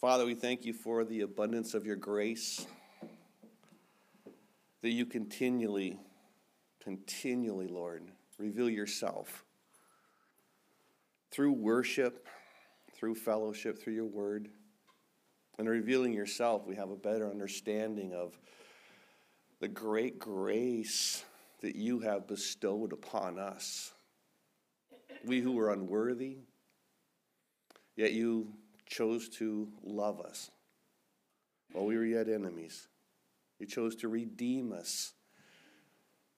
Father, we thank you for the abundance of your grace, that you continually, continually, Lord, reveal yourself through worship, through fellowship, through your word. And revealing yourself, we have a better understanding of the great grace that you have bestowed upon us. We who were unworthy, yet you chose to love us while we were yet enemies. You chose to redeem us.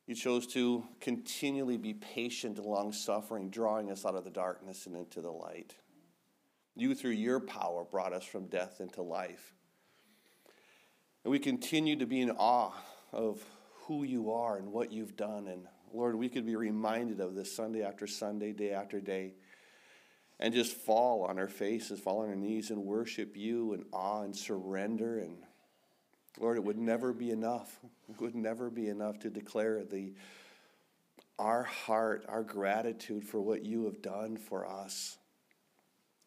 You chose to continually be patient and long suffering, drawing us out of the darkness and into the light. You, through your power, brought us from death into life. And we continue to be in awe of who you are and what you've done. And Lord, we could be reminded of this Sunday after Sunday, day after day, and just fall on our faces, fall on our knees, and worship you in awe and surrender. And Lord, it would never be enough. It would never be enough to declare the our heart, our gratitude for what you have done for us.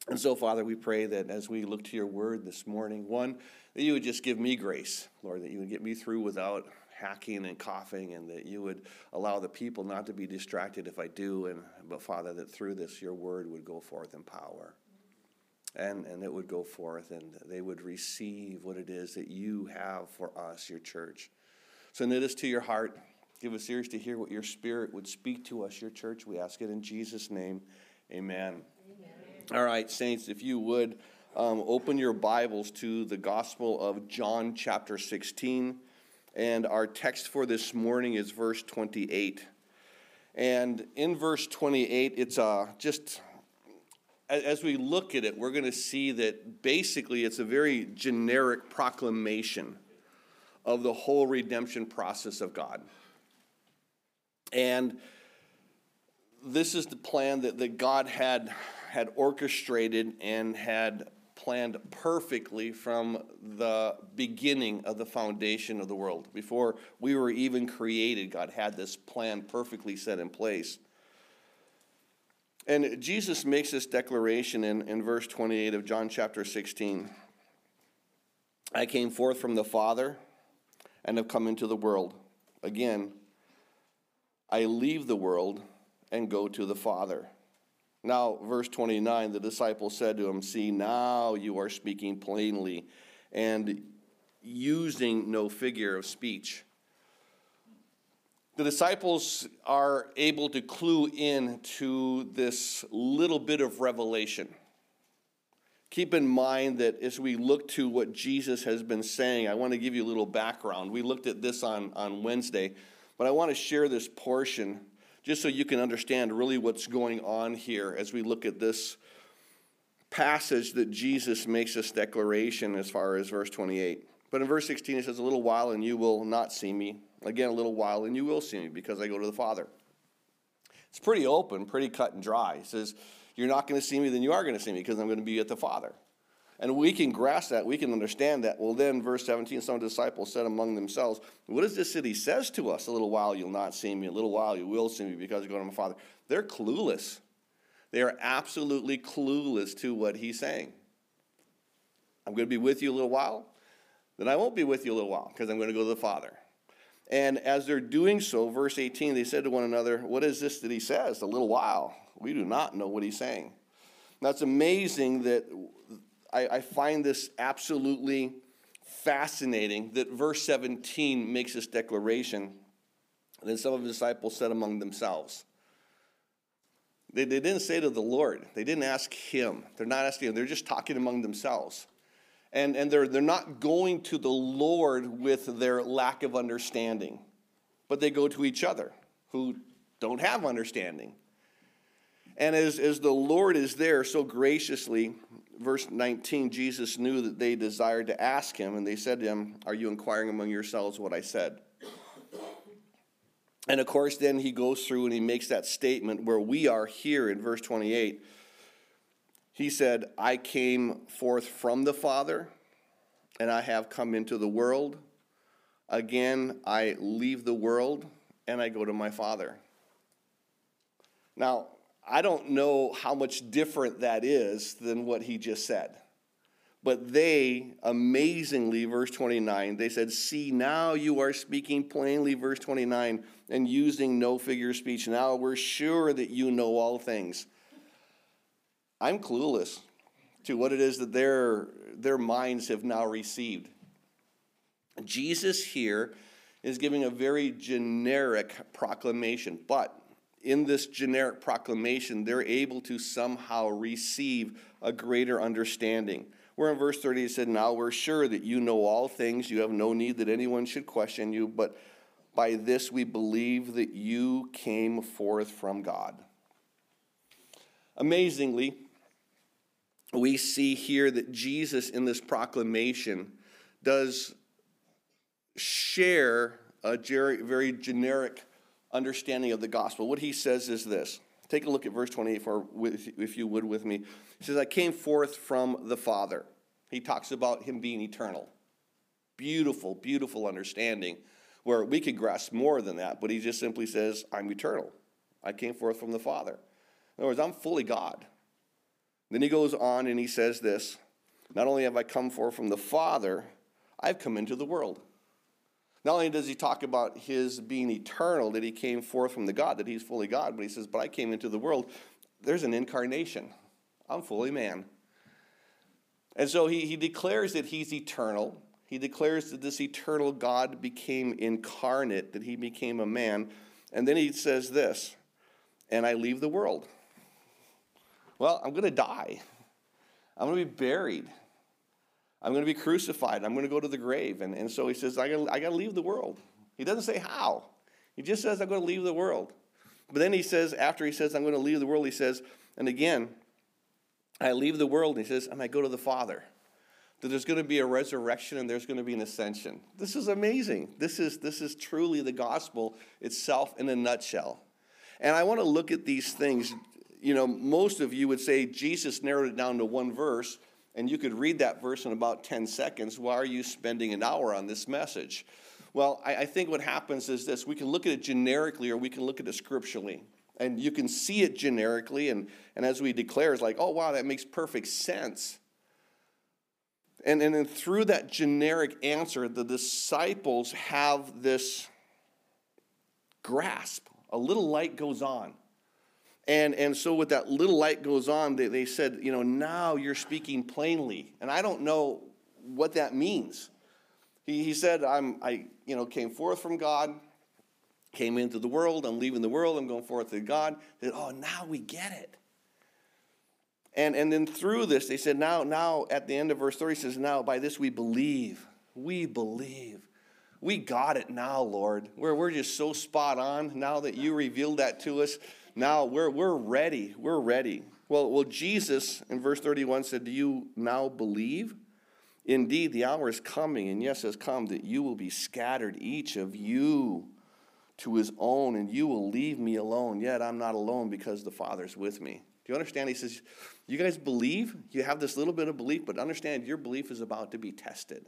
And so, Father, we pray that as we look to your word this morning, one, that you would just give me grace, Lord, that you would get me through without hacking and coughing, and that you would allow the people not to be distracted if I do, and but Father, that through this your word would go forth in power. And, and it would go forth and they would receive what it is that you have for us, your church. So knit us to your heart. Give us ears to hear what your spirit would speak to us, your church. We ask it in Jesus' name. Amen. All right, Saints, if you would um, open your Bibles to the Gospel of John, chapter 16. And our text for this morning is verse 28. And in verse 28, it's uh, just, as we look at it, we're going to see that basically it's a very generic proclamation of the whole redemption process of God. And this is the plan that, that God had had orchestrated and had planned perfectly from the beginning of the foundation of the world. Before we were even created, God had this plan perfectly set in place. And Jesus makes this declaration in, in verse 28 of John chapter 16 I came forth from the Father and have come into the world. Again, I leave the world and go to the Father. Now, verse 29 the disciples said to him, See, now you are speaking plainly and using no figure of speech. The disciples are able to clue in to this little bit of revelation. Keep in mind that as we look to what Jesus has been saying, I want to give you a little background. We looked at this on, on Wednesday, but I want to share this portion just so you can understand really what's going on here as we look at this passage that Jesus makes this declaration as far as verse 28. But in verse 16, it says, A little while and you will not see me. Again, a little while and you will see me because I go to the Father. It's pretty open, pretty cut and dry. He says, You're not going to see me, then you are going to see me because I'm going to be at the Father. And we can grasp that, we can understand that. Well, then, verse 17, some disciples said among themselves, What is this city says to us? A little while you'll not see me, a little while you will see me because you go to my Father. They're clueless. They are absolutely clueless to what he's saying. I'm going to be with you a little while, then I won't be with you a little while because I'm going to go to the Father. And as they're doing so, verse 18, they said to one another, What is this that he says? A little while. We do not know what he's saying. Now, it's amazing that I, I find this absolutely fascinating that verse 17 makes this declaration. And then some of the disciples said among themselves, they, they didn't say to the Lord, they didn't ask him. They're not asking him, they're just talking among themselves. And, and they're, they're not going to the Lord with their lack of understanding, but they go to each other who don't have understanding. And as, as the Lord is there so graciously, verse 19, Jesus knew that they desired to ask him, and they said to him, Are you inquiring among yourselves what I said? And of course, then he goes through and he makes that statement where we are here in verse 28. He said, I came forth from the Father, and I have come into the world. Again, I leave the world and I go to my Father. Now, I don't know how much different that is than what he just said. But they, amazingly, verse 29, they said, See, now you are speaking plainly, verse 29, and using no figure of speech. Now we're sure that you know all things. I'm clueless to what it is that their, their minds have now received. Jesus here is giving a very generic proclamation, but in this generic proclamation, they're able to somehow receive a greater understanding. Where in verse 30 he said, Now we're sure that you know all things, you have no need that anyone should question you, but by this we believe that you came forth from God. Amazingly, we see here that Jesus in this proclamation does share a very generic understanding of the gospel. What he says is this. Take a look at verse 28, if you would, with me. He says, I came forth from the Father. He talks about him being eternal. Beautiful, beautiful understanding where we could grasp more than that, but he just simply says, I'm eternal. I came forth from the Father. In other words, I'm fully God. Then he goes on and he says this Not only have I come forth from the Father, I've come into the world. Not only does he talk about his being eternal, that he came forth from the God, that he's fully God, but he says, But I came into the world. There's an incarnation. I'm fully man. And so he, he declares that he's eternal. He declares that this eternal God became incarnate, that he became a man. And then he says this, and I leave the world. Well, I'm going to die. I'm going to be buried. I'm going to be crucified. I'm going to go to the grave. And, and so he says, I got, I got to leave the world. He doesn't say how. He just says, I'm going to leave the world. But then he says, after he says, I'm going to leave the world, he says, and again, I leave the world, and he says, and I go to the Father. That there's going to be a resurrection and there's going to be an ascension. This is amazing. This is, this is truly the gospel itself in a nutshell. And I want to look at these things. You know, most of you would say Jesus narrowed it down to one verse and you could read that verse in about 10 seconds. Why are you spending an hour on this message? Well, I, I, think what happens is this we can look at it generically or we can look at it scripturally. And you can see it generically, and, and as we declare, it's like, oh, wow, that makes perfect sense. And, and then through that generic answer, the disciples have this grasp. A little light goes on. And, and so, with that little light goes on, they, they said, You know, now you're speaking plainly. And I don't know what that means. He, he said, I'm, I you know, came forth from God, came into the world, I'm leaving the world, I'm going forth to God. They said, Oh, now we get it. And, and then through this, they said, now, now at the end of verse 30, says, Now by this we believe. We believe. We got it now, Lord. We're, we're just so spot on now that you revealed that to us now we're, we're ready. We're ready. Well, well, Jesus in verse 31 said, Do you now believe? Indeed, the hour is coming, and yes, has come, that you will be scattered, each of you to his own, and you will leave me alone. Yet I'm not alone because the Father's with me. Do you understand? He says, You guys believe? You have this little bit of belief, but understand your belief is about to be tested.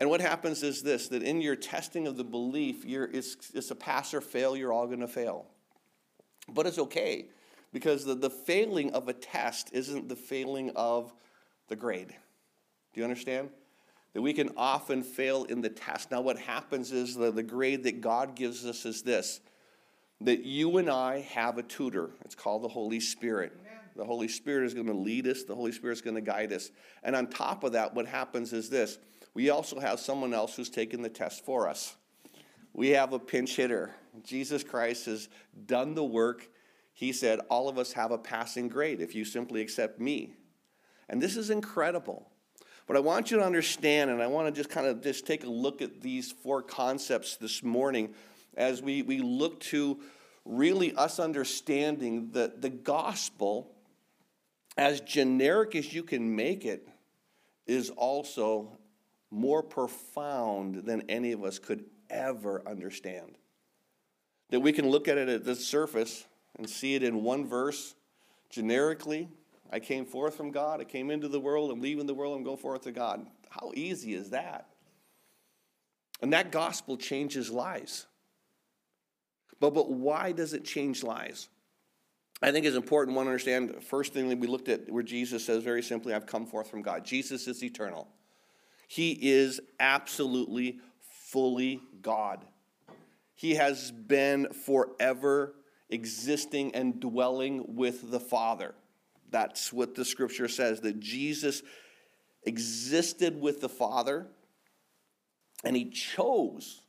And what happens is this that in your testing of the belief, you're, it's, it's a pass or fail, you're all going to fail. But it's okay because the, the failing of a test isn't the failing of the grade. Do you understand? That we can often fail in the test. Now, what happens is the, the grade that God gives us is this that you and I have a tutor. It's called the Holy Spirit. Amen. The Holy Spirit is going to lead us, the Holy Spirit is going to guide us. And on top of that, what happens is this we also have someone else who's taken the test for us. We have a pinch hitter. Jesus Christ has done the work. He said, All of us have a passing grade if you simply accept me. And this is incredible. But I want you to understand, and I want to just kind of just take a look at these four concepts this morning as we, we look to really us understanding that the gospel, as generic as you can make it, is also more profound than any of us could ever understand. That we can look at it at the surface and see it in one verse generically. I came forth from God. I came into the world. I'm leaving the world. I'm going forth to God. How easy is that? And that gospel changes lives. But, but why does it change lives? I think it's important one to understand. First thing that we looked at where Jesus says very simply, I've come forth from God. Jesus is eternal. He is absolutely, fully God. He has been forever existing and dwelling with the Father. That's what the scripture says that Jesus existed with the Father and he chose.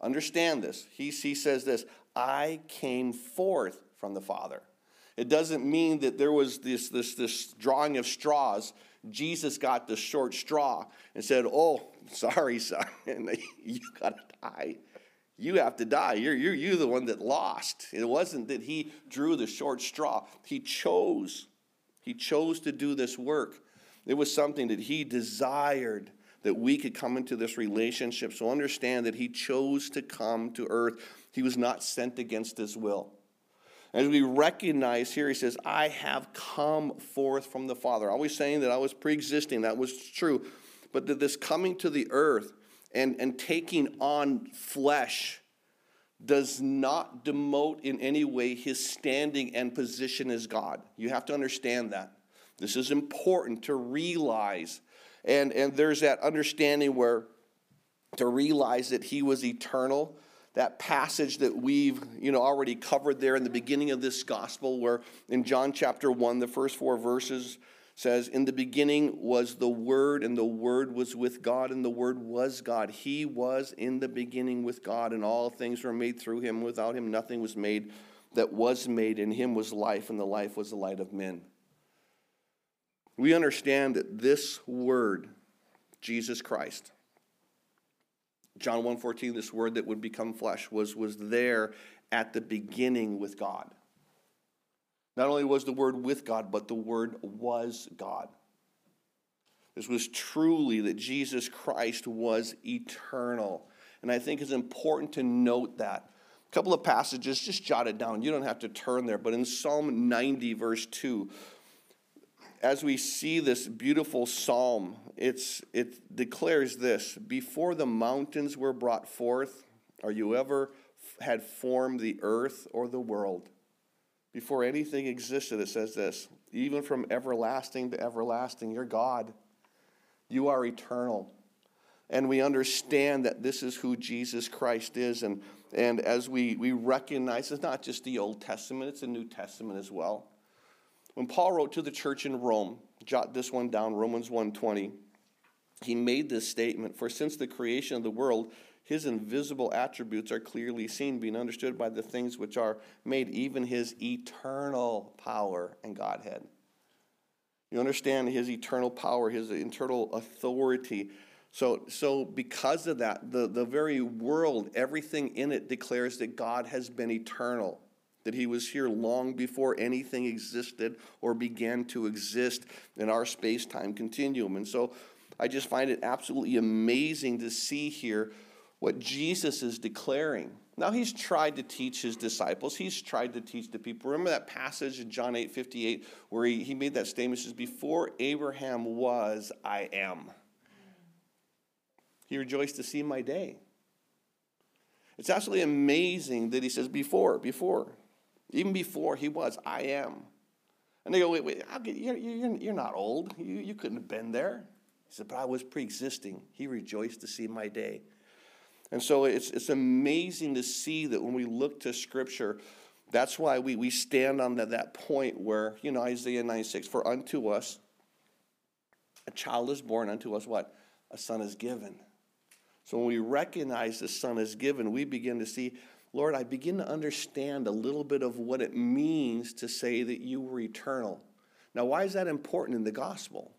Understand this. He, he says this I came forth from the Father. It doesn't mean that there was this, this, this drawing of straws. Jesus got the short straw and said, Oh, sorry, son, you got to die. You have to die. You're, you're, you're the one that lost. It wasn't that he drew the short straw, he chose. He chose to do this work. It was something that he desired that we could come into this relationship. So understand that he chose to come to earth. He was not sent against his will. As we recognize here, he says, I have come forth from the Father. Always saying that I was pre existing, that was true. But that this coming to the earth and, and taking on flesh does not demote in any way his standing and position as God. You have to understand that. This is important to realize. And, and there's that understanding where to realize that he was eternal that passage that we've you know already covered there in the beginning of this gospel where in john chapter 1 the first four verses says in the beginning was the word and the word was with god and the word was god. He was in the beginning with god and all things were made through him. Without him nothing was made that was made. In him was life and the life was the light of men. We understand that this word jesus christ John 1:14, this word that would become flesh, was, was there at the beginning with God. Not only was the word with God, but the word was God. This was truly that Jesus Christ was eternal. And I think it's important to note that. A couple of passages, just jot it down. You don't have to turn there, but in Psalm 90, verse 2, as we see this beautiful psalm, it's, it declares this Before the mountains were brought forth, or you ever had formed the earth or the world, before anything existed, it says this even from everlasting to everlasting, you're God. You are eternal. And we understand that this is who Jesus Christ is. And, and as we, we recognize, it's not just the Old Testament, it's the New Testament as well. When Paul wrote to the church in Rome, jot this one down, Romans 1:20. He made this statement, for since the creation of the world, his invisible attributes are clearly seen, being understood by the things which are made, even his eternal power and Godhead. You understand his eternal power, his eternal authority. So, so because of that, the, the very world, everything in it declares that God has been eternal that he was here long before anything existed or began to exist in our space time continuum. And so I just find it absolutely amazing to see here what Jesus is declaring. Now, he's tried to teach his disciples, he's tried to teach the people. Remember that passage in John 8 58 where he, he made that statement? He says, Before Abraham was, I am. He rejoiced to see my day. It's absolutely amazing that he says, Before, before. Even before he was, I am. And they go, wait, wait, you're, you're, you're not old. You, you couldn't have been there. He said, but I was pre existing. He rejoiced to see my day. And so it's, it's amazing to see that when we look to Scripture, that's why we, we stand on the, that point where, you know, Isaiah 96, for unto us a child is born, unto us what? A son is given. So when we recognize the son is given, we begin to see Lord, I begin to understand a little bit of what it means to say that you were eternal. Now, why is that important in the gospel?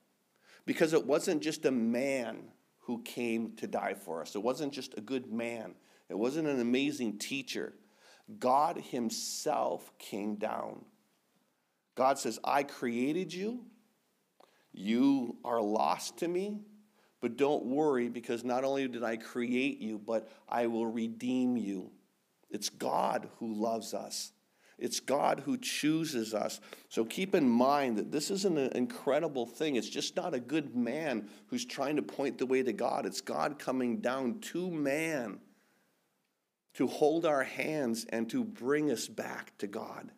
Because it wasn't just a man who came to die for us, it wasn't just a good man, it wasn't an amazing teacher. God Himself came down. God says, I created you. You are lost to me, but don't worry because not only did I create you, but I will redeem you. It's God who loves us. It's God who chooses us. So keep in mind that this is an incredible thing. It's just not a good man who's trying to point the way to God. It's God coming down to man to hold our hands and to bring us back to God.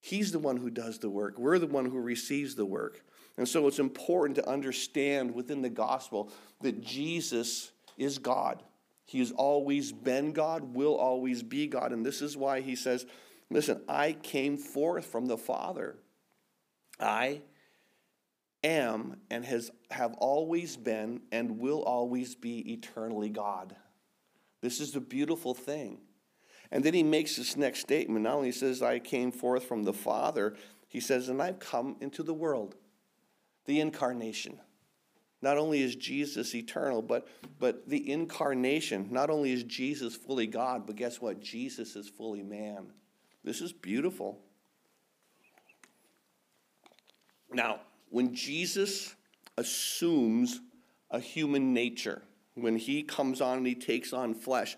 He's the one who does the work. We're the one who receives the work. And so it's important to understand within the gospel that Jesus is God. He has always been God, will always be God. And this is why he says, Listen, I came forth from the Father. I am and has have always been and will always be eternally God. This is the beautiful thing. And then he makes this next statement. Not only says, I came forth from the Father, he says, and I've come into the world. The incarnation. Not only is Jesus eternal, but, but the incarnation, not only is Jesus fully God, but guess what? Jesus is fully man. This is beautiful. Now, when Jesus assumes a human nature, when he comes on and he takes on flesh,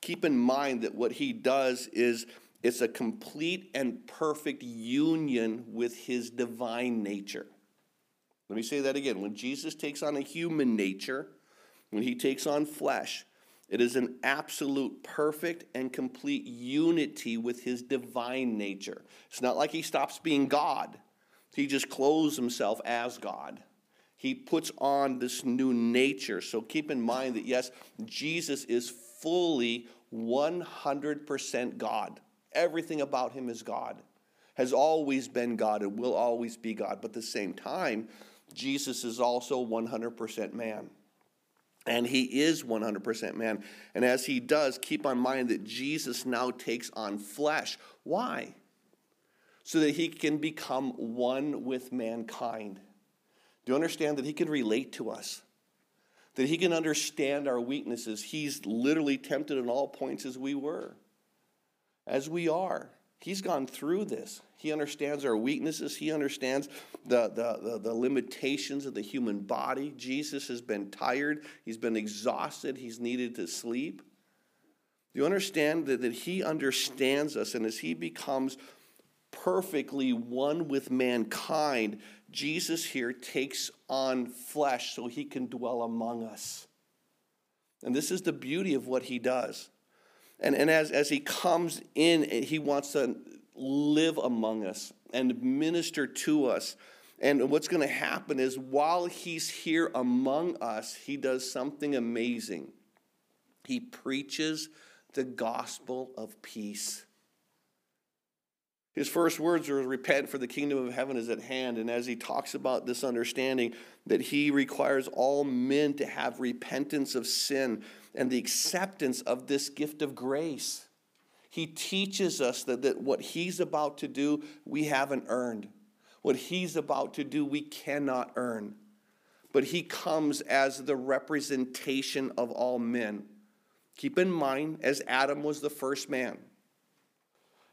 keep in mind that what he does is it's a complete and perfect union with his divine nature. Let me say that again. When Jesus takes on a human nature, when he takes on flesh, it is an absolute, perfect, and complete unity with his divine nature. It's not like he stops being God, he just clothes himself as God. He puts on this new nature. So keep in mind that, yes, Jesus is fully 100% God. Everything about him is God, has always been God, and will always be God. But at the same time, Jesus is also 100% man. And he is 100% man. And as he does, keep on mind that Jesus now takes on flesh. Why? So that he can become one with mankind. Do you understand that he can relate to us? That he can understand our weaknesses. He's literally tempted in all points as we were, as we are. He's gone through this. He understands our weaknesses. He understands the, the, the, the, limitations of the human body. Jesus has been tired. He's been exhausted. He's needed to sleep. Do you understand that, that he understands us? And as he becomes perfectly one with mankind, Jesus here takes on flesh so he can dwell among us. And this is the beauty of what he does. And, and as, as he comes in, he wants to live among us and minister to us. And what's going to happen is while he's here among us, he does something amazing. He preaches the gospel of peace. His first words are repent for the kingdom of heaven is at hand. And as he talks about this understanding that he requires all men to have repentance of sin and the acceptance of this gift of grace. He teaches us that, that what he's about to do, we haven't earned. What he's about to do, we cannot earn. But he comes as the representation of all men. Keep in mind, as Adam was the first man.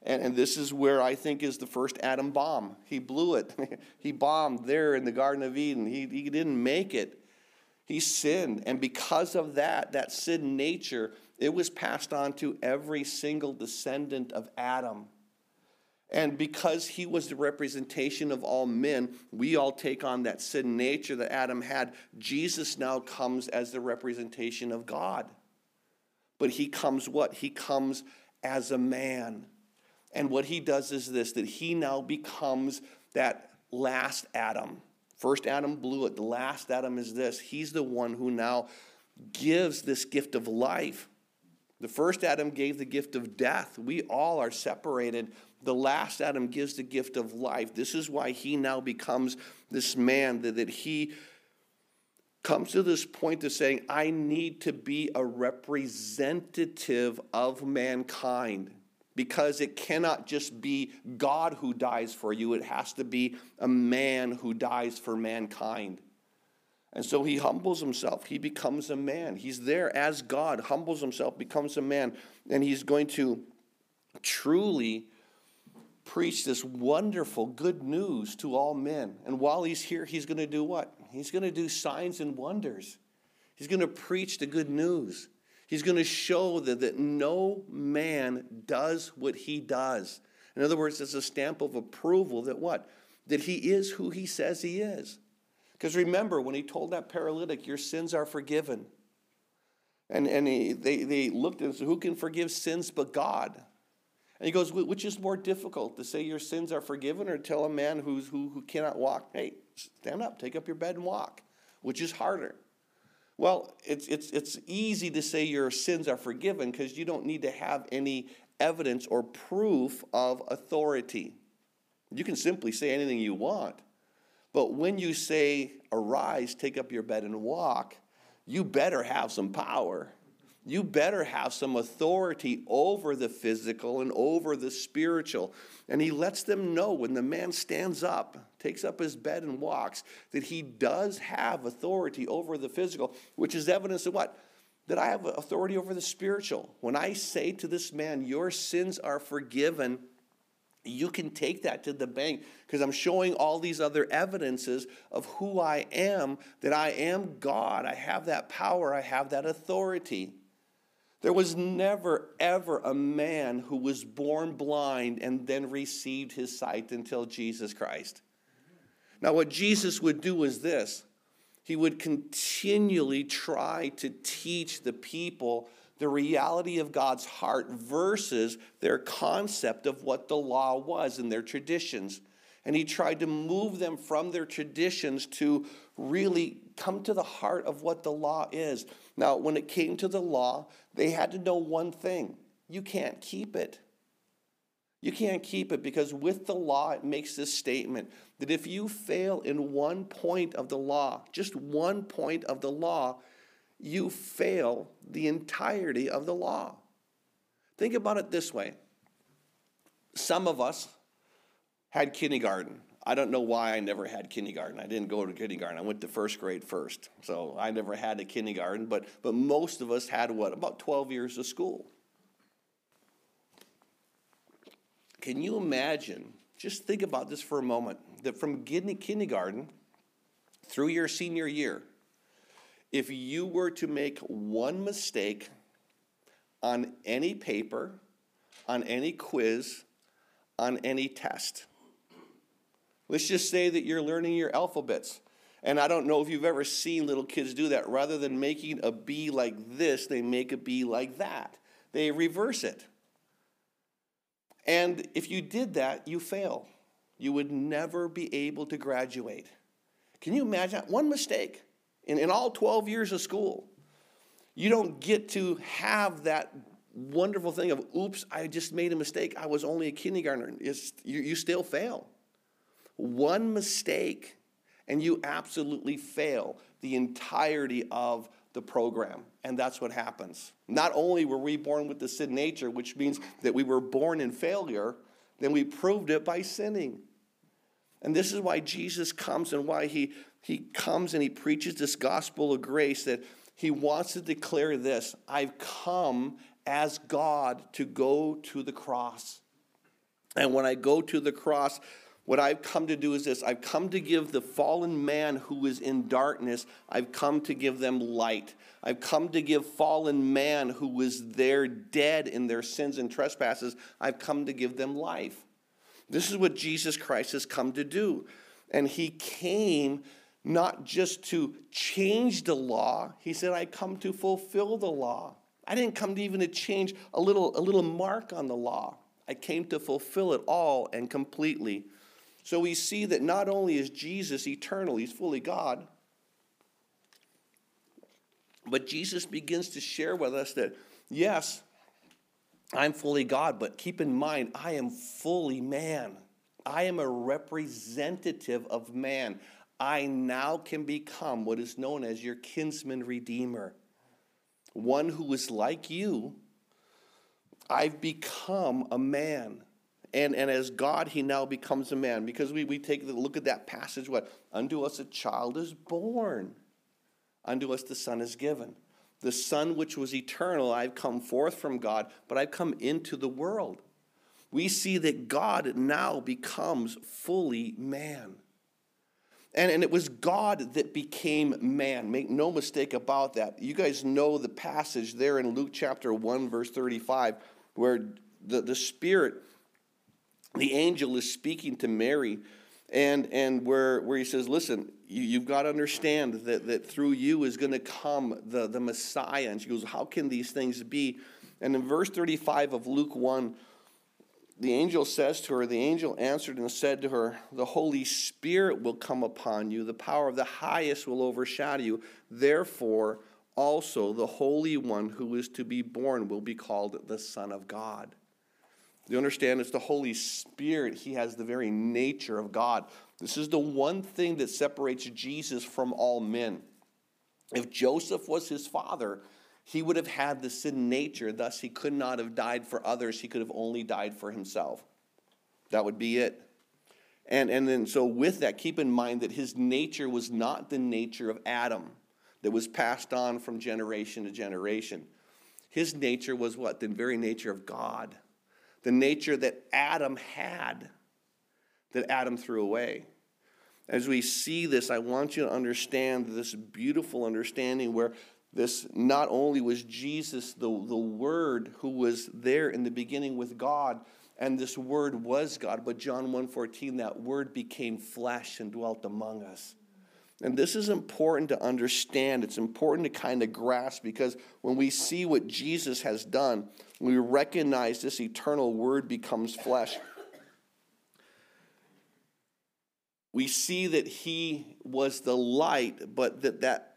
And, and this is where I think is the first atom bomb. He blew it. he bombed there in the Garden of Eden. He, he didn't make it. He sinned. And because of that, that sin nature, it was passed on to every single descendant of Adam. And because he was the representation of all men, we all take on that sin nature that Adam had. Jesus now comes as the representation of God. But he comes what? He comes as a man. And what he does is this that he now becomes that last Adam First Adam blew it. The last Adam is this. He's the one who now gives this gift of life. The first Adam gave the gift of death. We all are separated. The last Adam gives the gift of life. This is why he now becomes this man, that, that he comes to this point of saying, I need to be a representative of mankind because it cannot just be God who dies for you, it has to be a man who dies for mankind. And so he humbles himself. He becomes a man. He's there as God, humbles himself, becomes a man, and he's going to truly preach this wonderful good news to all men. And while he's here, he's going to do what? He's going to do signs and wonders. He's going to preach the good news. He's going to show that, that no man does what he does. In other words, it's a stamp of approval that what? That he is who he says he is. Because remember, when he told that paralytic, Your sins are forgiven. And, and he, they, they looked and said, Who can forgive sins but God? And he goes, which is more difficult, to say your sins are forgiven or tell a man who's, who, who cannot walk, hey, stand up, take up your bed and walk? Which is harder? Well, it's, it's, it's easy to say your sins are forgiven because you don't need to have any evidence or proof of authority. You can simply say anything you want. But when you say, arise, take up your bed and walk, you better have some power you better have some authority over the physical and over the spiritual. And he lets them know when the man stands up, takes up his bed and walks, that he does have authority over the physical, which is evidence of what? That I have authority over the spiritual. When I say to this man, Your sins are forgiven, you can take that to the bank because I'm showing all these other evidences of who I am, that I am God. I have that power, I have that authority. There was never, ever a man who was born blind and then received his sight until Jesus Christ. Now, what Jesus would do is this he would continually try to teach the people the reality of God's heart versus their concept of what the law was and their traditions. And he tried to move them from their traditions to really come to the heart of what the law is. Now, when it came to the law, they had to know one thing you can't keep it. You can't keep it because with the law, it makes this statement that if you fail in one point of the law, just one point of the law, you fail the entirety of the law. Think about it this way some of us had kindergarten. I don't know why I never had kindergarten. I didn't go to kindergarten. I went to first grade first. So I never had a kindergarten, but, but most of us had what? About 12 years of school. Can you imagine? Just think about this for a moment that from kindergarten through your senior year, if you were to make one mistake on any paper, on any quiz, on any test, Let's just say that you're learning your alphabets. And I don't know if you've ever seen little kids do that. Rather than making a B like this, they make a B like that. They reverse it. And if you did that, you fail. You would never be able to graduate. Can you imagine? One mistake in, in all 12 years of school. You don't get to have that wonderful thing of, oops, I just made a mistake. I was only a kindergartner. It's, you, you still fail. One mistake, and you absolutely fail the entirety of the program. And that's what happens. Not only were we born with the sin nature, which means that we were born in failure, then we proved it by sinning. And this is why Jesus comes and why he, he comes and he preaches this gospel of grace that he wants to declare this I've come as God to go to the cross. And when I go to the cross, what I've come to do is this I've come to give the fallen man who is in darkness, I've come to give them light. I've come to give fallen man who was there dead in their sins and trespasses, I've come to give them life. This is what Jesus Christ has come to do. And he came not just to change the law, he said, I come to fulfill the law. I didn't come to even to change a little, a little mark on the law. I came to fulfill it all and completely. So we see that not only is Jesus eternal, he's fully God, but Jesus begins to share with us that, yes, I'm fully God, but keep in mind, I am fully man. I am a representative of man. I now can become what is known as your kinsman redeemer, one who is like you. I've become a man. And, and as God, he now becomes a man. Because we, we take a look at that passage what? Unto us a child is born, unto us the Son is given. The Son which was eternal, I've come forth from God, but I've come into the world. We see that God now becomes fully man. And, and it was God that became man. Make no mistake about that. You guys know the passage there in Luke chapter 1, verse 35, where the, the Spirit the angel is speaking to Mary, and, and where, where he says, Listen, you, you've got to understand that, that through you is going to come the, the Messiah. And she goes, How can these things be? And in verse 35 of Luke 1, the angel says to her, The angel answered and said to her, The Holy Spirit will come upon you, the power of the highest will overshadow you. Therefore, also the Holy One who is to be born will be called the Son of God. You understand? It's the Holy Spirit. He has the very nature of God. This is the one thing that separates Jesus from all men. If Joseph was his father, he would have had the sin nature, thus, he could not have died for others. He could have only died for himself. That would be it. And, and then, so with that, keep in mind that his nature was not the nature of Adam that was passed on from generation to generation. His nature was what? The very nature of God, the nature that Adam had, that Adam threw away. As we see this, I want you to understand this beautiful understanding where this not only was Jesus, the, the Word, who was there in the beginning with God, and this Word was God, but John 1.14, that Word became flesh and dwelt among us. And this is important to understand. It's important to kind of grasp because when we see what Jesus has done, we recognize this eternal Word becomes flesh. We see that He was the light, but that that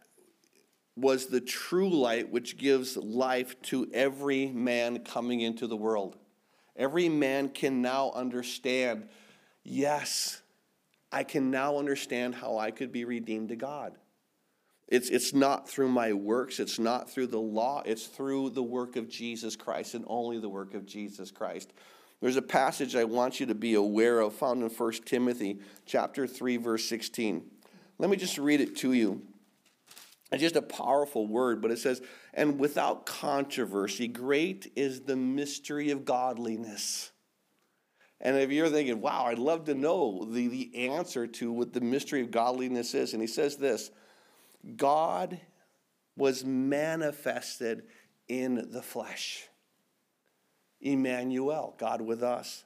was the true light which gives life to every man coming into the world. Every man can now understand yes, I can now understand how I could be redeemed to God. It's, it's not through my works, it's not through the law, it's through the work of Jesus Christ and only the work of Jesus Christ. There's a passage I want you to be aware of found in 1 Timothy chapter 3 verse 16. Let me just read it to you. It's just a powerful word, but it says, and without controversy, great is the mystery of godliness. And if you're thinking, wow, I'd love to know the, the answer to what the mystery of godliness is, and he says this God was manifested in the flesh. Emmanuel, God with us.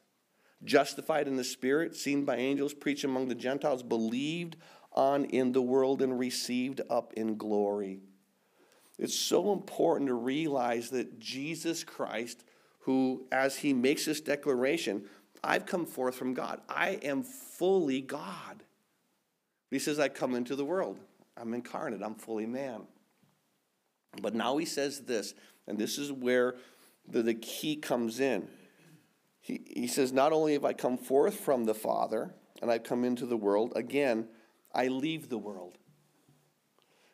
Justified in the Spirit, seen by angels, preached among the Gentiles, believed on in the world and received up in glory. It's so important to realize that Jesus Christ, who, as he makes this declaration, I've come forth from God. I am fully God. He says, I come into the world. I'm incarnate. I'm fully man. But now he says this, and this is where the, the key comes in. He, he says, Not only have I come forth from the Father, and I've come into the world, again, I leave the world.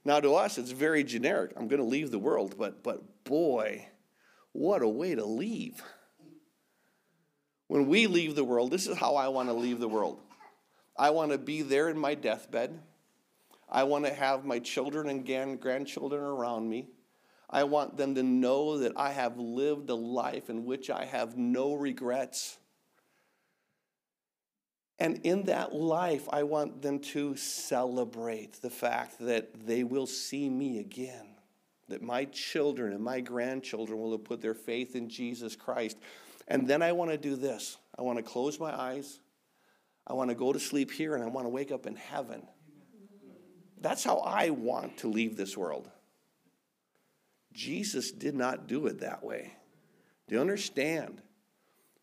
Now, to us, it's very generic. I'm going to leave the world, but, but boy, what a way to leave. When we leave the world, this is how I want to leave the world. I want to be there in my deathbed. I want to have my children and grandchildren around me. I want them to know that I have lived a life in which I have no regrets. And in that life, I want them to celebrate the fact that they will see me again, that my children and my grandchildren will have put their faith in Jesus Christ. And then I want to do this I want to close my eyes, I want to go to sleep here, and I want to wake up in heaven. That's how I want to leave this world. Jesus did not do it that way. Do you understand?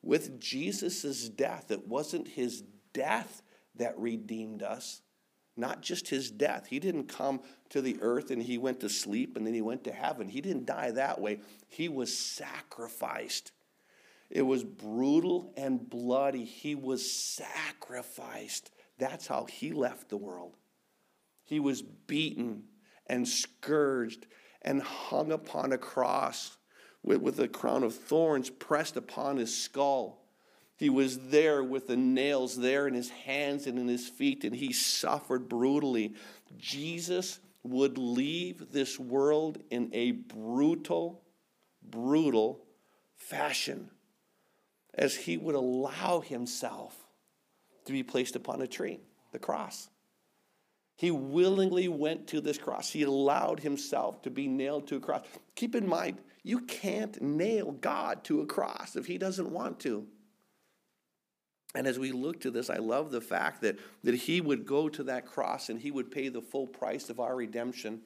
With Jesus' death, it wasn't his death that redeemed us, not just his death. He didn't come to the earth and he went to sleep and then he went to heaven. He didn't die that way. He was sacrificed. It was brutal and bloody. He was sacrificed. That's how he left the world. He was beaten and scourged and hung upon a cross with, with a crown of thorns pressed upon his skull. He was there with the nails there in his hands and in his feet, and he suffered brutally. Jesus would leave this world in a brutal, brutal fashion as he would allow himself to be placed upon a tree, the cross. He willingly went to this cross. He allowed himself to be nailed to a cross. Keep in mind, you can't nail God to a cross if he doesn't want to. And as we look to this, I love the fact that, that he would go to that cross and he would pay the full price of our redemption.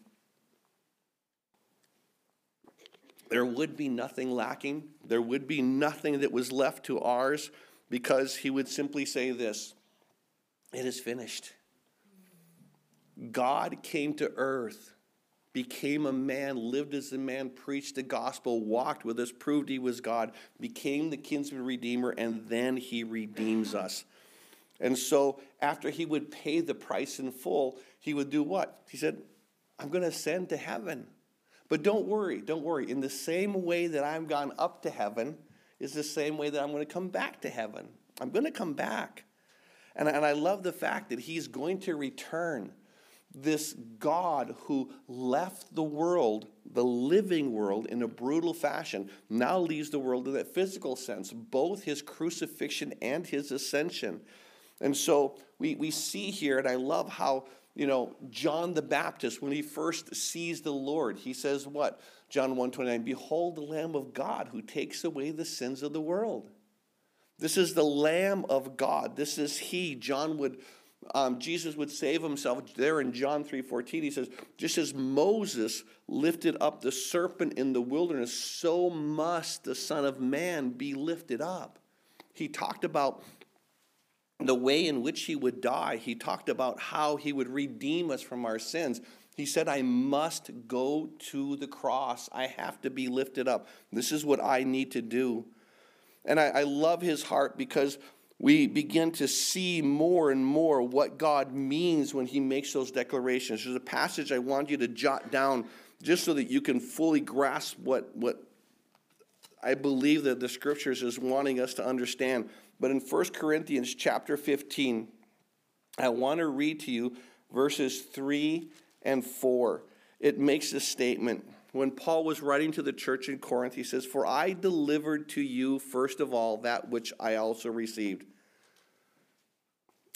there would be nothing lacking. There would be nothing that was left to ours because he would simply say this It is finished. God came to earth, became a man, lived as a man, preached the gospel, walked with us, proved he was God, became the kinsman redeemer, and then he redeems us. And so, after he would pay the price in full, he would do what? He said, I'm going to ascend to heaven. But don't worry, don't worry. In the same way that I've gone up to heaven, is the same way that I'm going to come back to heaven. I'm going to come back. And, and I love the fact that he's going to return. This God who left the world, the living world, in a brutal fashion, now leaves the world in that physical sense, both his crucifixion and his ascension. And so we, we see here, and I love how you know, John the Baptist, when he first sees the Lord, he says what? John 129, Behold the Lamb of God who takes away the sins of the world. This is the Lamb of God. This is He. John would, um, Jesus would save himself there in John 3:14. He says, just as Moses lifted up the serpent in the wilderness, so must the Son of Man be lifted up. He talked about the way in which he would die, he talked about how he would redeem us from our sins. He said, I must go to the cross. I have to be lifted up. This is what I need to do. And I, I love his heart because we begin to see more and more what God means when he makes those declarations. There's a passage I want you to jot down just so that you can fully grasp what, what I believe that the scriptures is wanting us to understand. But in 1 Corinthians chapter 15, I want to read to you verses 3 and 4. It makes a statement. When Paul was writing to the church in Corinth, he says, For I delivered to you first of all that which I also received.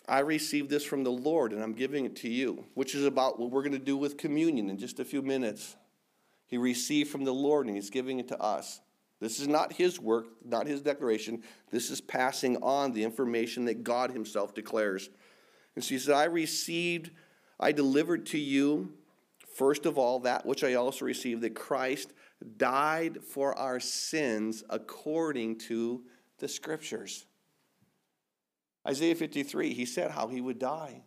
I received this from the Lord, and I'm giving it to you, which is about what we're going to do with communion in just a few minutes. He received from the Lord, and he's giving it to us. This is not his work, not his declaration. This is passing on the information that God himself declares. And so he said, I received, I delivered to you, first of all, that which I also received, that Christ died for our sins according to the scriptures. Isaiah 53, he said how he would die.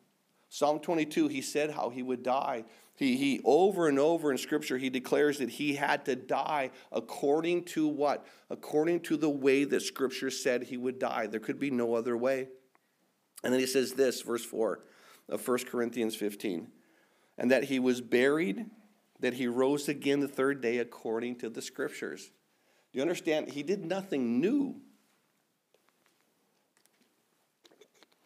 Psalm 22, he said how he would die. He, he over and over in Scripture, he declares that he had to die according to what? According to the way that Scripture said he would die. There could be no other way. And then he says this, verse 4 of 1 Corinthians 15, and that he was buried, that he rose again the third day according to the Scriptures. Do you understand? He did nothing new.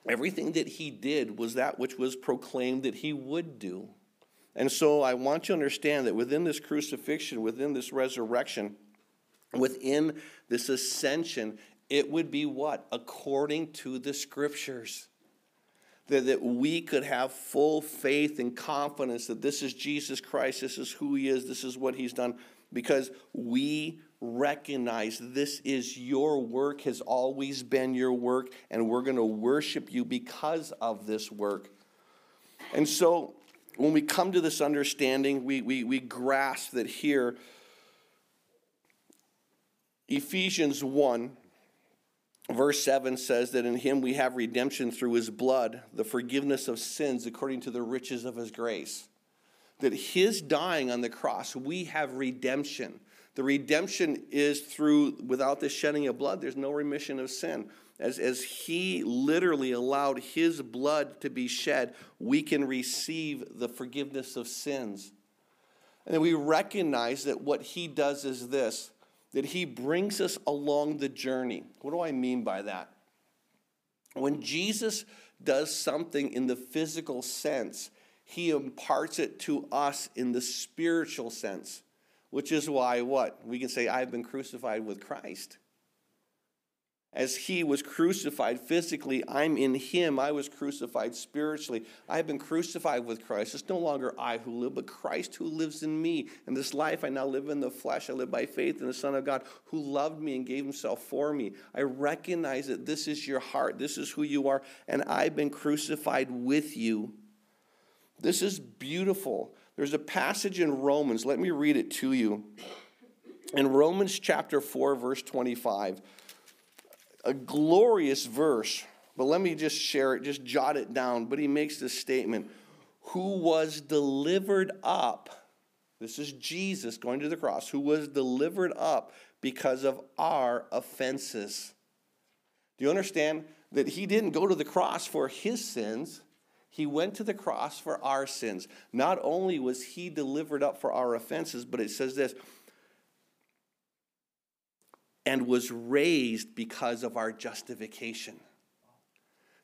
Everything that he did was that which was proclaimed that he would do. And so I want you to understand that within this crucifixion, within this resurrection, within this ascension, it would be what? According to the scriptures. That, that we could have full faith and confidence that this is Jesus Christ, this is who he is, this is what he's done, because we recognize this is your work, has always been your work, and we're going to worship you because of this work. And so when we come to this understanding, we, we, we grasp that here, Ephesians 1, verse 7 says that in him we have redemption through his blood, the forgiveness of sins according to the riches of his grace. That his dying on the cross, we have redemption. The redemption is through, without the shedding of blood, there's no remission of sin as, as he literally allowed his blood to be shed, we can receive the forgiveness of sins. And we recognize that what he does is this that he brings us along the journey. What do I mean by that? When Jesus does something in the physical sense, he imparts it to us in the spiritual sense, which is why what? We can say, I've been crucified with Christ. As he was crucified physically, I'm in him. I was crucified spiritually. I've been crucified with Christ. It's no longer I who live, but Christ who lives in me. In this life, I now live in the flesh. I live by faith in the Son of God who loved me and gave himself for me. I recognize that this is your heart, this is who you are, and I've been crucified with you. This is beautiful. There's a passage in Romans. Let me read it to you. In Romans chapter 4, verse 25, a glorious verse, but let me just share it, just jot it down. But he makes this statement Who was delivered up, this is Jesus going to the cross, who was delivered up because of our offenses. Do you understand that he didn't go to the cross for his sins? He went to the cross for our sins. Not only was he delivered up for our offenses, but it says this and was raised because of our justification.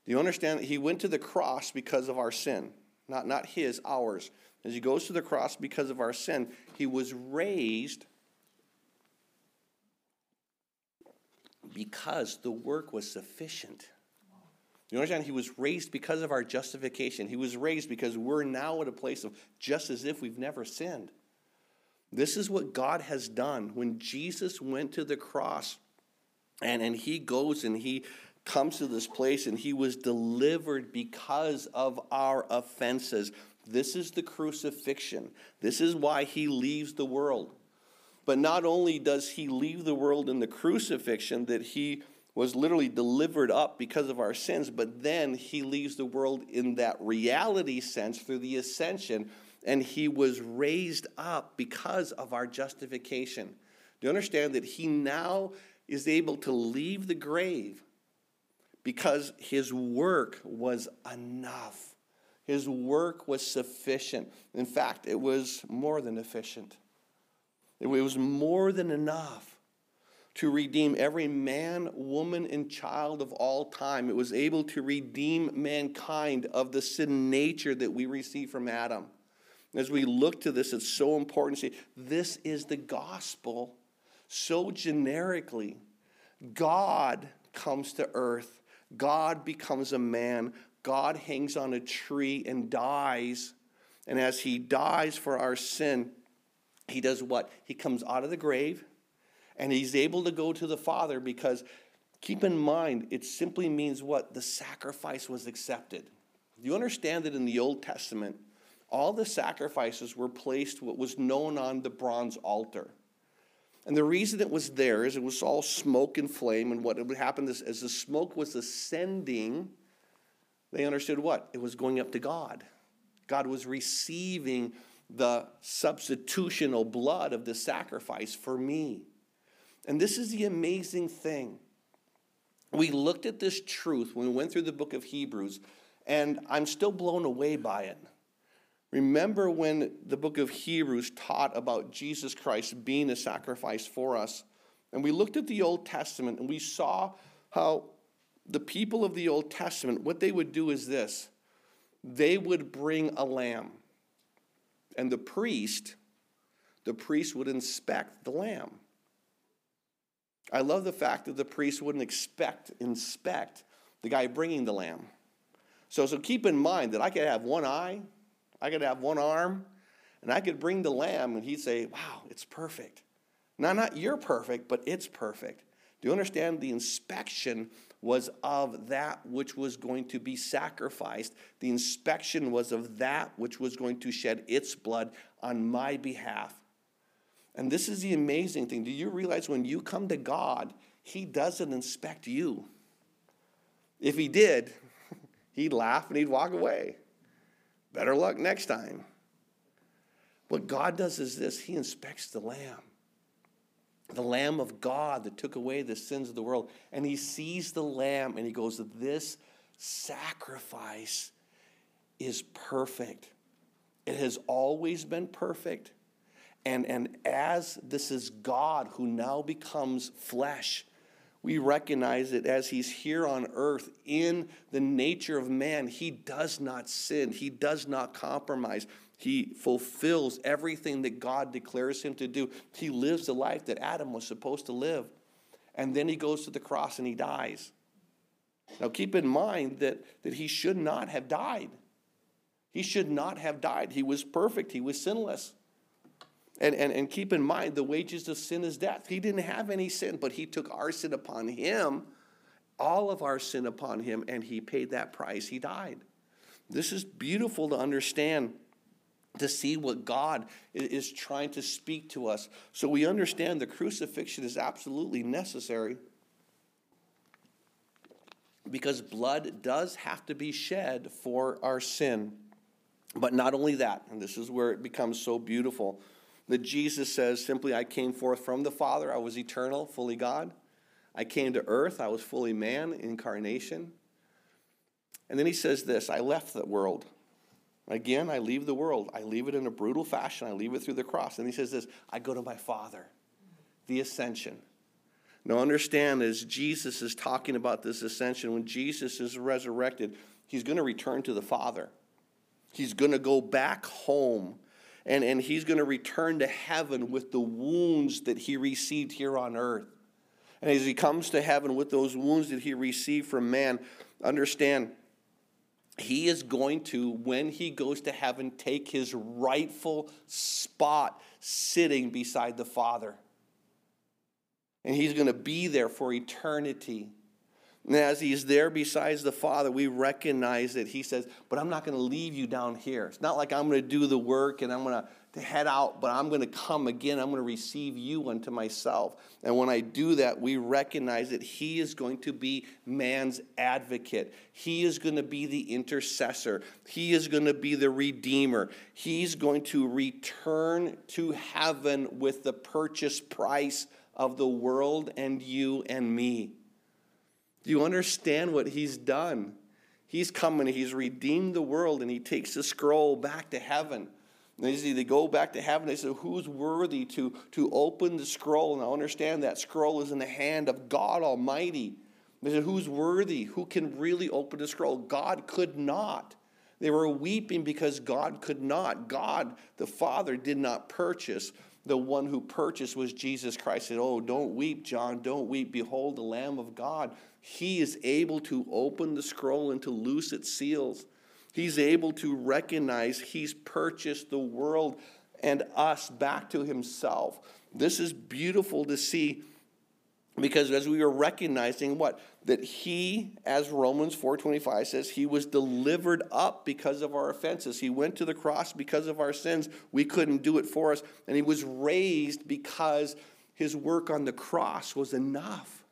Do you understand that he went to the cross because of our sin? Not, not his, ours. As he goes to the cross because of our sin, he was raised because the work was sufficient. You understand? He was raised because of our justification. He was raised because we're now at a place of just as if we've never sinned. This is what God has done. When Jesus went to the cross and, and he goes and he comes to this place and he was delivered because of our offenses. This is the crucifixion. This is why he leaves the world. But not only does he leave the world in the crucifixion, that he was literally delivered up because of our sins, but then he leaves the world in that reality sense through the ascension, and he was raised up because of our justification. Do you understand that he now is able to leave the grave because his work was enough? His work was sufficient. In fact, it was more than efficient. It was more than enough to redeem every man, woman, and child of all time. It was able to redeem mankind of the sin nature that we receive from Adam. As we look to this, it's so important to see this is the gospel so generically. God comes to earth, God becomes a man, God hangs on a tree and dies. And as he dies for our sin, he does what? He comes out of the grave and he's able to go to the Father because keep in mind, it simply means what? The sacrifice was accepted. You understand that in the Old Testament, all the sacrifices were placed what was known on the bronze altar. And the reason it was there is it was all smoke and flame, and what would happen is as the smoke was ascending, they understood what? It was going up to God. God was receiving the substitutional blood of the sacrifice for me. And this is the amazing thing. We looked at this truth when we went through the book of Hebrews, and I'm still blown away by it. Remember when the book of Hebrews taught about Jesus Christ being a sacrifice for us? And we looked at the Old Testament and we saw how the people of the Old Testament, what they would do is this they would bring a lamb. And the priest, the priest would inspect the lamb. I love the fact that the priest wouldn't expect, inspect the guy bringing the lamb. So, so keep in mind that I could have one eye, I could have one arm, and I could bring the lamb and he'd say, Wow, it's perfect. Now, not you're perfect, but it's perfect. Do you understand? The inspection was of that which was going to be sacrificed. The inspection was of that which was going to shed its blood on my behalf. And this is the amazing thing. Do you realize when you come to God, He doesn't inspect you? If He did, He'd laugh and He'd walk away. Better luck next time. What God does is this He inspects the lamb the Lamb of God that took away the sins of the world. And he sees the Lamb and he goes, This sacrifice is perfect. It has always been perfect. And, and as this is God who now becomes flesh, we recognize that as he's here on earth in the nature of man, he does not sin, he does not compromise. He fulfills everything that God declares him to do. He lives the life that Adam was supposed to live. And then he goes to the cross and he dies. Now, keep in mind that, that he should not have died. He should not have died. He was perfect, he was sinless. And, and, and keep in mind, the wages of sin is death. He didn't have any sin, but he took our sin upon him, all of our sin upon him, and he paid that price. He died. This is beautiful to understand to see what God is trying to speak to us. So we understand the crucifixion is absolutely necessary because blood does have to be shed for our sin. But not only that, and this is where it becomes so beautiful, that Jesus says simply, I came forth from the Father, I was eternal, fully God. I came to earth, I was fully man, incarnation. And then he says this I left the world. Again, I leave the world. I leave it in a brutal fashion. I leave it through the cross. And he says this I go to my Father, the ascension. Now, understand as Jesus is talking about this ascension, when Jesus is resurrected, he's going to return to the Father. He's going to go back home and, and he's going to return to heaven with the wounds that he received here on earth. And as he comes to heaven with those wounds that he received from man, understand he is going to, when he goes to heaven, take his rightful spot sitting beside the Father. And he's going to be there for eternity. And as he's there besides the Father, we recognize that he says, But I'm not going to leave you down here. It's not like I'm going to do the work and I'm going to head out, but I'm going to come again. I'm going to receive you unto myself. And when I do that, we recognize that He is going to be man's advocate. He is going to be the intercessor. He is going to be the redeemer. He's going to return to heaven with the purchase price of the world and you and me. Do you understand what He's done? He's coming, He's redeemed the world, and He takes the scroll back to heaven. And they, they go back to heaven. They say, Who's worthy to, to open the scroll? And I understand that scroll is in the hand of God Almighty. They said, Who's worthy? Who can really open the scroll? God could not. They were weeping because God could not. God, the Father, did not purchase. The one who purchased was Jesus Christ. Said, Oh, don't weep, John, don't weep. Behold, the Lamb of God. He is able to open the scroll and to loose its seals. He's able to recognize he's purchased the world and us back to himself. This is beautiful to see because as we are recognizing what that he as Romans 4:25 says he was delivered up because of our offenses. He went to the cross because of our sins. We couldn't do it for us and he was raised because his work on the cross was enough.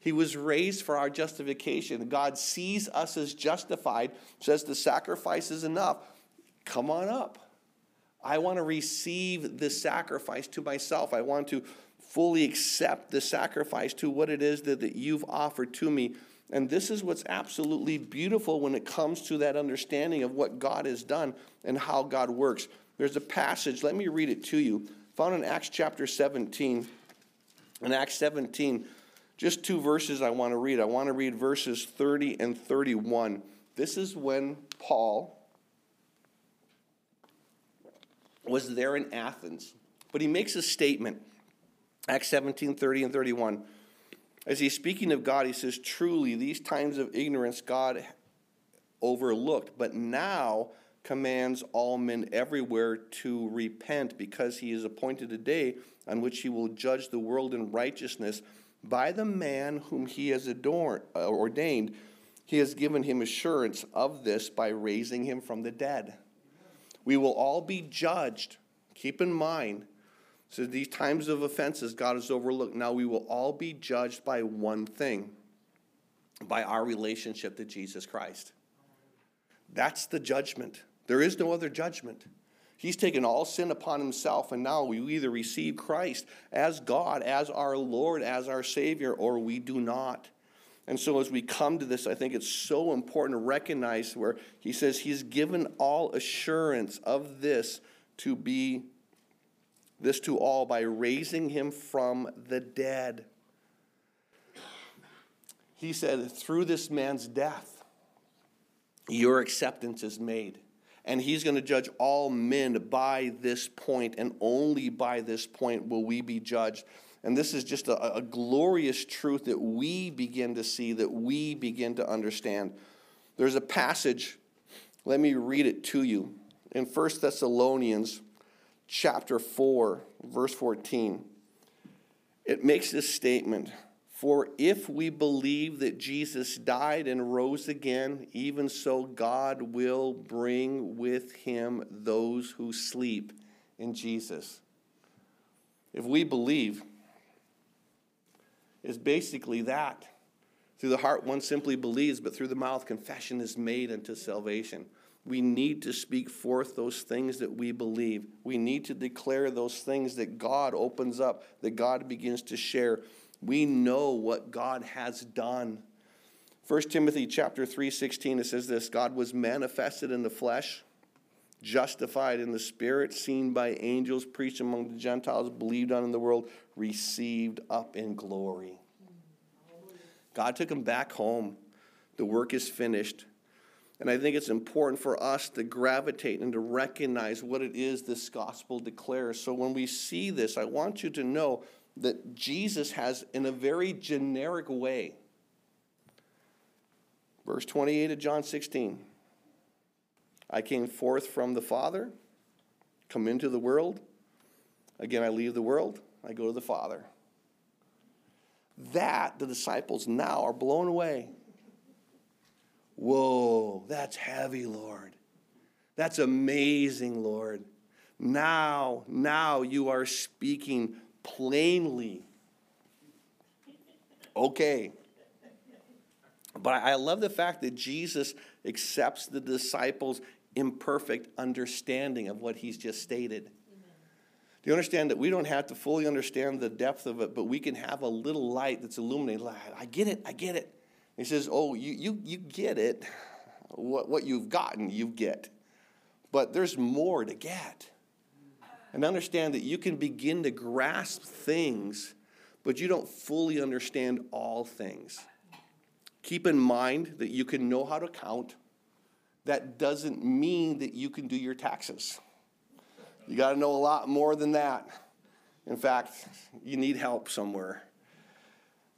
He was raised for our justification. God sees us as justified, says the sacrifice is enough. Come on up. I want to receive the sacrifice to myself. I want to fully accept the sacrifice to what it is that, that you've offered to me. And this is what's absolutely beautiful when it comes to that understanding of what God has done and how God works. There's a passage, let me read it to you, found in Acts chapter 17. In Acts 17, just two verses I want to read. I want to read verses 30 and 31. This is when Paul was there in Athens, but he makes a statement. Acts 17, 30 and 31. As he's speaking of God, he says, Truly, these times of ignorance God overlooked, but now commands all men everywhere to repent because he has appointed a day on which he will judge the world in righteousness by the man whom he has adorned, uh, ordained, he has given him assurance of this by raising him from the dead. We will all be judged. Keep in mind, so these times of offenses God has overlooked. Now we will all be judged by one thing by our relationship to Jesus Christ. That's the judgment. There is no other judgment. He's taken all sin upon himself, and now we either receive Christ as God, as our Lord, as our Savior, or we do not. And so, as we come to this, I think it's so important to recognize where he says he's given all assurance of this to be this to all by raising him from the dead. He said, through this man's death, your acceptance is made and he's going to judge all men by this point, and only by this point will we be judged. And this is just a, a, glorious truth that we begin to see, that we begin to understand. There's a passage, let me read it to you. In 1 Thessalonians chapter 4, verse 14, it makes this statement For if we believe that Jesus died and rose again, even so God will bring with him those who sleep in Jesus. If we believe, is basically that. Through the heart, one simply believes, but through the mouth, confession is made unto salvation. We need to speak forth those things that we believe. We need to declare those things that God opens up, that God begins to share we know what God has done. 1 Timothy chapter 3 16 it says this God was manifested in the flesh, justified in the spirit, seen by angels, preached among the Gentiles, believed on in the world, received up in glory. God took him back home. The work is finished. And I think it's important for us to gravitate and to recognize what it is this gospel declares. So when we see this, I want you to know that Jesus has in a very generic way. Verse 28 of John 16 I came forth from the Father, come into the world. Again, I leave the world, I go to the Father. That the disciples now are blown away. Whoa, that's heavy, Lord. That's amazing, Lord. Now, now you are speaking plainly. Okay. But I love the fact that Jesus accepts the disciples' imperfect understanding of what he's just stated. Do you understand that we don't have to fully understand the depth of it, but we can have a little light that's illuminated? I get it, I get it. He says, Oh, you, you, you get it. What, what you've gotten, you get. But there's more to get and understand that you can begin to grasp things, but you don't fully understand all things. Keep in mind that you can know how to count. That doesn't mean that you can do your taxes. You got to know a lot more than that. In fact, you need help somewhere.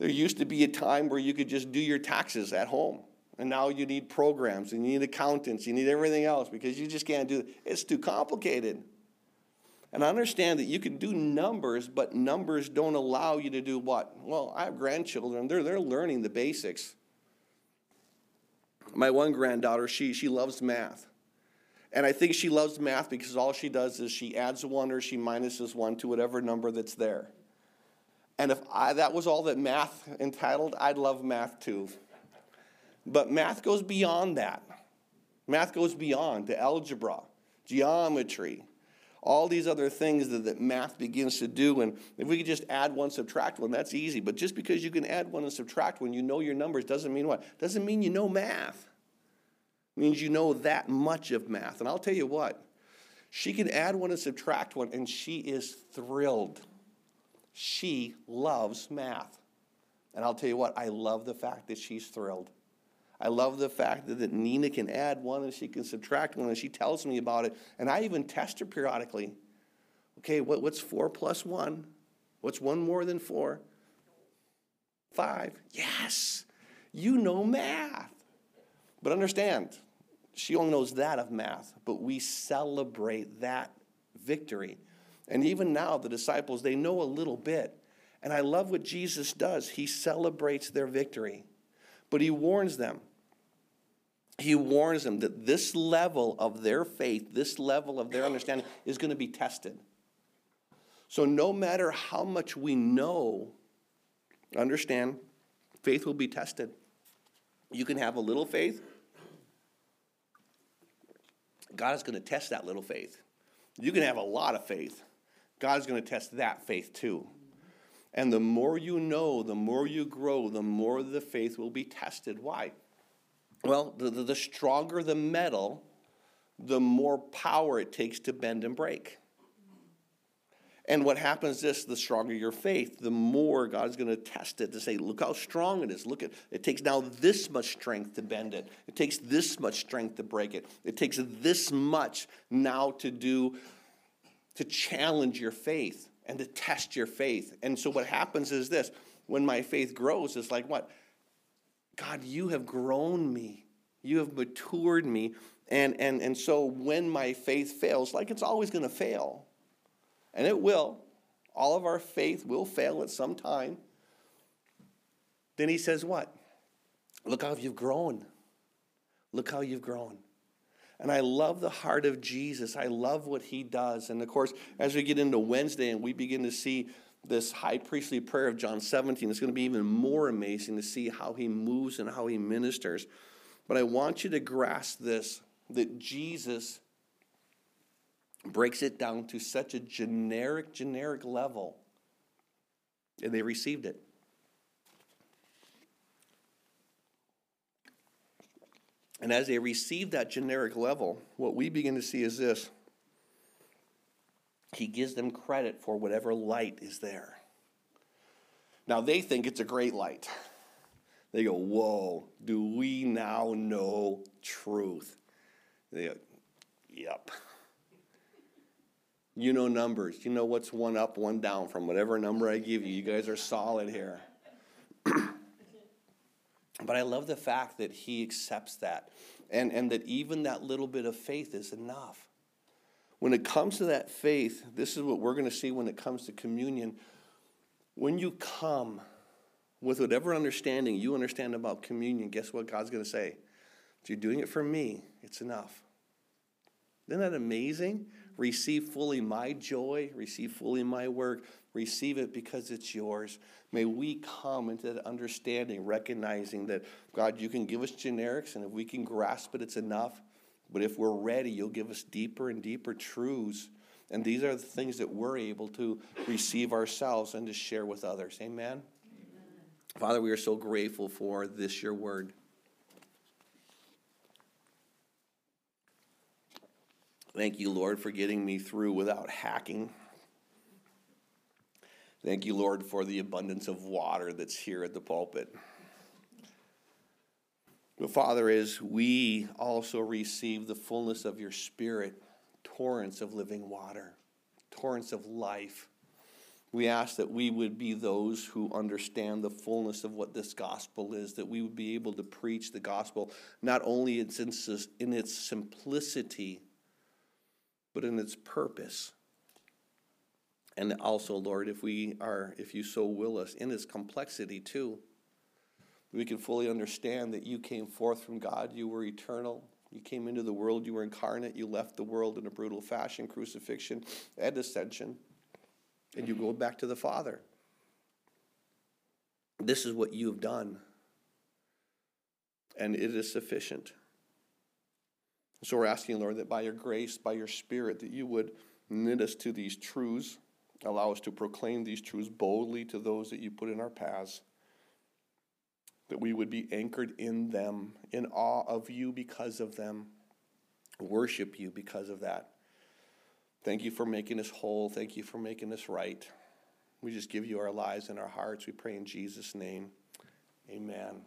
There used to be a time where you could just do your taxes at home. And now you need programs and you need accountants, you need everything else because you just can't do it. It's too complicated. And I understand that you can do numbers, but numbers don't allow you to do what? Well, I have grandchildren, they're, they're learning the basics. My one granddaughter, she, she loves math. And I think she loves math because all she does is she adds one or she minuses one to whatever number that's there. And if I, that was all that math entitled, I'd love math too. But math goes beyond that. Math goes beyond to algebra, geometry, all these other things that, that math begins to do. And if we could just add one, subtract one, that's easy. But just because you can add one and subtract one, you know your numbers, doesn't mean what? Doesn't mean you know math. It means you know that much of math. And I'll tell you what, she can add one and subtract one, and she is thrilled. She loves math. And I'll tell you what, I love the fact that she's thrilled. I love the fact that, that Nina can add one and she can subtract one and she tells me about it. And I even test her periodically. Okay, what, what's four plus one? What's one more than four? Five. Yes, you know math. But understand, she only knows that of math, but we celebrate that victory. And even now, the disciples, they know a little bit. And I love what Jesus does. He celebrates their victory, but he warns them he warns them that this level of their faith, this level of their understanding is going to be tested. So, no matter how much we know, understand, faith will be tested. You can have a little faith, God is going to test that little faith. You can have a lot of faith, God is going to test that faith too. And the more you know, the more you grow, the more the faith will be tested. Why? Well, the, the, the stronger the metal, the more power it takes to bend and break. And what happens is the stronger your faith, the more God's going to test it to say, look how strong it is. Look at it takes now this much strength to bend it. It takes this much strength to break it. It takes this much now to do to challenge your faith and to test your faith. And so what happens is this, when my faith grows, it's like what? God, you have grown me. You have matured me. And, and, and so when my faith fails, like it's always going to fail, and it will, all of our faith will fail at some time. then he says, What? Look how you've grown. Look how you've grown. And I love the heart of Jesus. I love what he does. And of course, as we get into Wednesday and we begin to see this high priestly prayer of John 17, it's going to be even more amazing to see how he moves and how he ministers. But I want you to grasp this that Jesus breaks it down to such a generic, generic level. And they received it. And as they receive that generic level, what we begin to see is this He gives them credit for whatever light is there. Now they think it's a great light. They go, Whoa, do we now know truth? They go, Yep. You know numbers. You know what's one up, one down from whatever number I give you. You guys are solid here. But I love the fact that he accepts that and, and that even that little bit of faith is enough. When it comes to that faith, this is what we're going to see when it comes to communion. When you come with whatever understanding you understand about communion, guess what God's going to say? If you're doing it for me, it's enough. Isn't that amazing? Receive fully my joy, receive fully my work, receive it because it's yours. May we come into that understanding, recognizing that, God, you can give us generics, and if we can grasp it, it's enough. But if we're ready, you'll give us deeper and deeper truths. And these are the things that we're able to receive ourselves and to share with others. Amen? Amen. Father, we are so grateful for this, your word. Thank you, Lord, for getting me through without hacking. Thank you, Lord, for the abundance of water that's here at the pulpit. But Father, as we also receive the fullness of your Spirit, torrents of living water, torrents of life, we ask that we would be those who understand the fullness of what this gospel is, that we would be able to preach the gospel not only in its simplicity but in its purpose. And also, Lord, if we are, if you so will us, in its complexity too, we can fully understand that you came forth from God, you were eternal, you came into the world, you were incarnate, you left the world in a brutal fashion, crucifixion and ascension, and you go back to the Father. This is what you have done, and it is sufficient. So we're asking, Lord, that by your grace, by your Spirit, that you would knit us to these truths, allow us to proclaim these truths boldly to those that you put in our paths, that we would be anchored in them, in awe of you because of them, worship you because of that. Thank you for making us whole. Thank you for making us right. We just give you our lives and our hearts. We pray in Jesus' name. Amen.